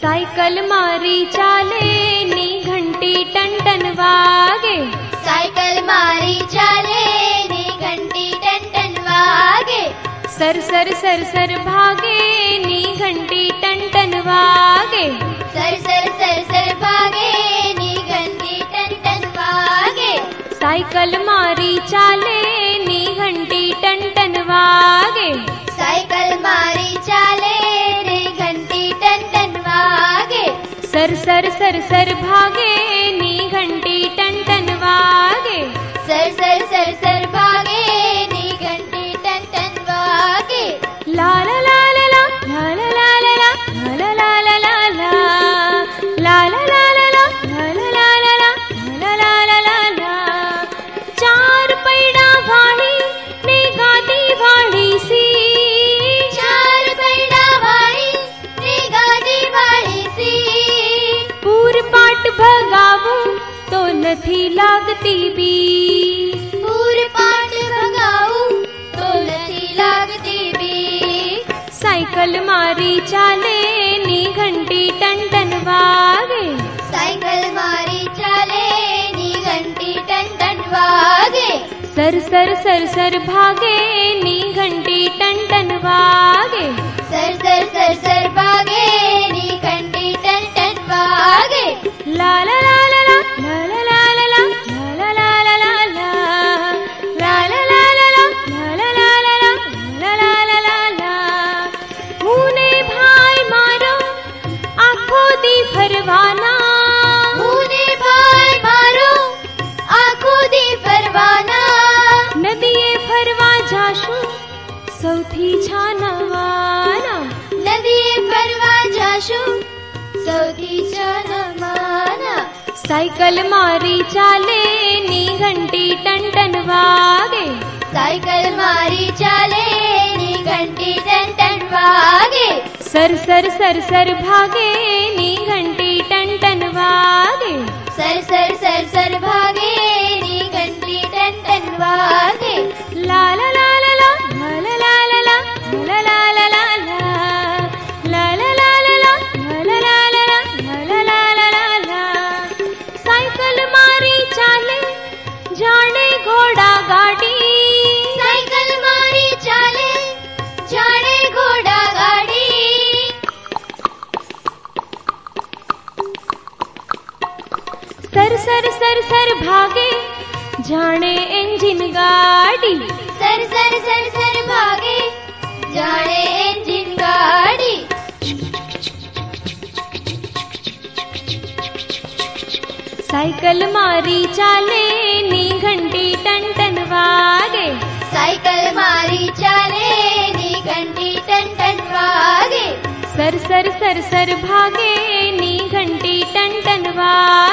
साकल मि ीण्टीटन मालीनगे सागे नीटीटनगे भागे वागे। सैकल मि सर सर सर सर भागे નથી લાગતી બી પૂર પાઠ ભગાવું તો નથી લાગતી બી સાયકલ મારી ચાલે ની ઘંટી ટંટન लागी बीर भगा सा मि चाले नी घण्टी સર સર સર घण्टी सागे नी घण्टी टन्डन વાગે સાયકલ મારી ચાલે ની ઘંટી ટન વાગે સાયકલ મારી ચાલે ની ઘંટી ટન વાગે સર સર સર સર ભાગે ની ઘંટી ટન વાગે सर सर सर सर भागे जाने इंजिन गाड़ी। सर सर सर सर भागे जाने इंजिन गाड़ी। साइकिल मारी चाले नी घंटी टन टन वागे। साइकिल मारी चाले नी घंटी टन टन वागे। सर सर सर सर भागे नी घंटी टन टन वागे।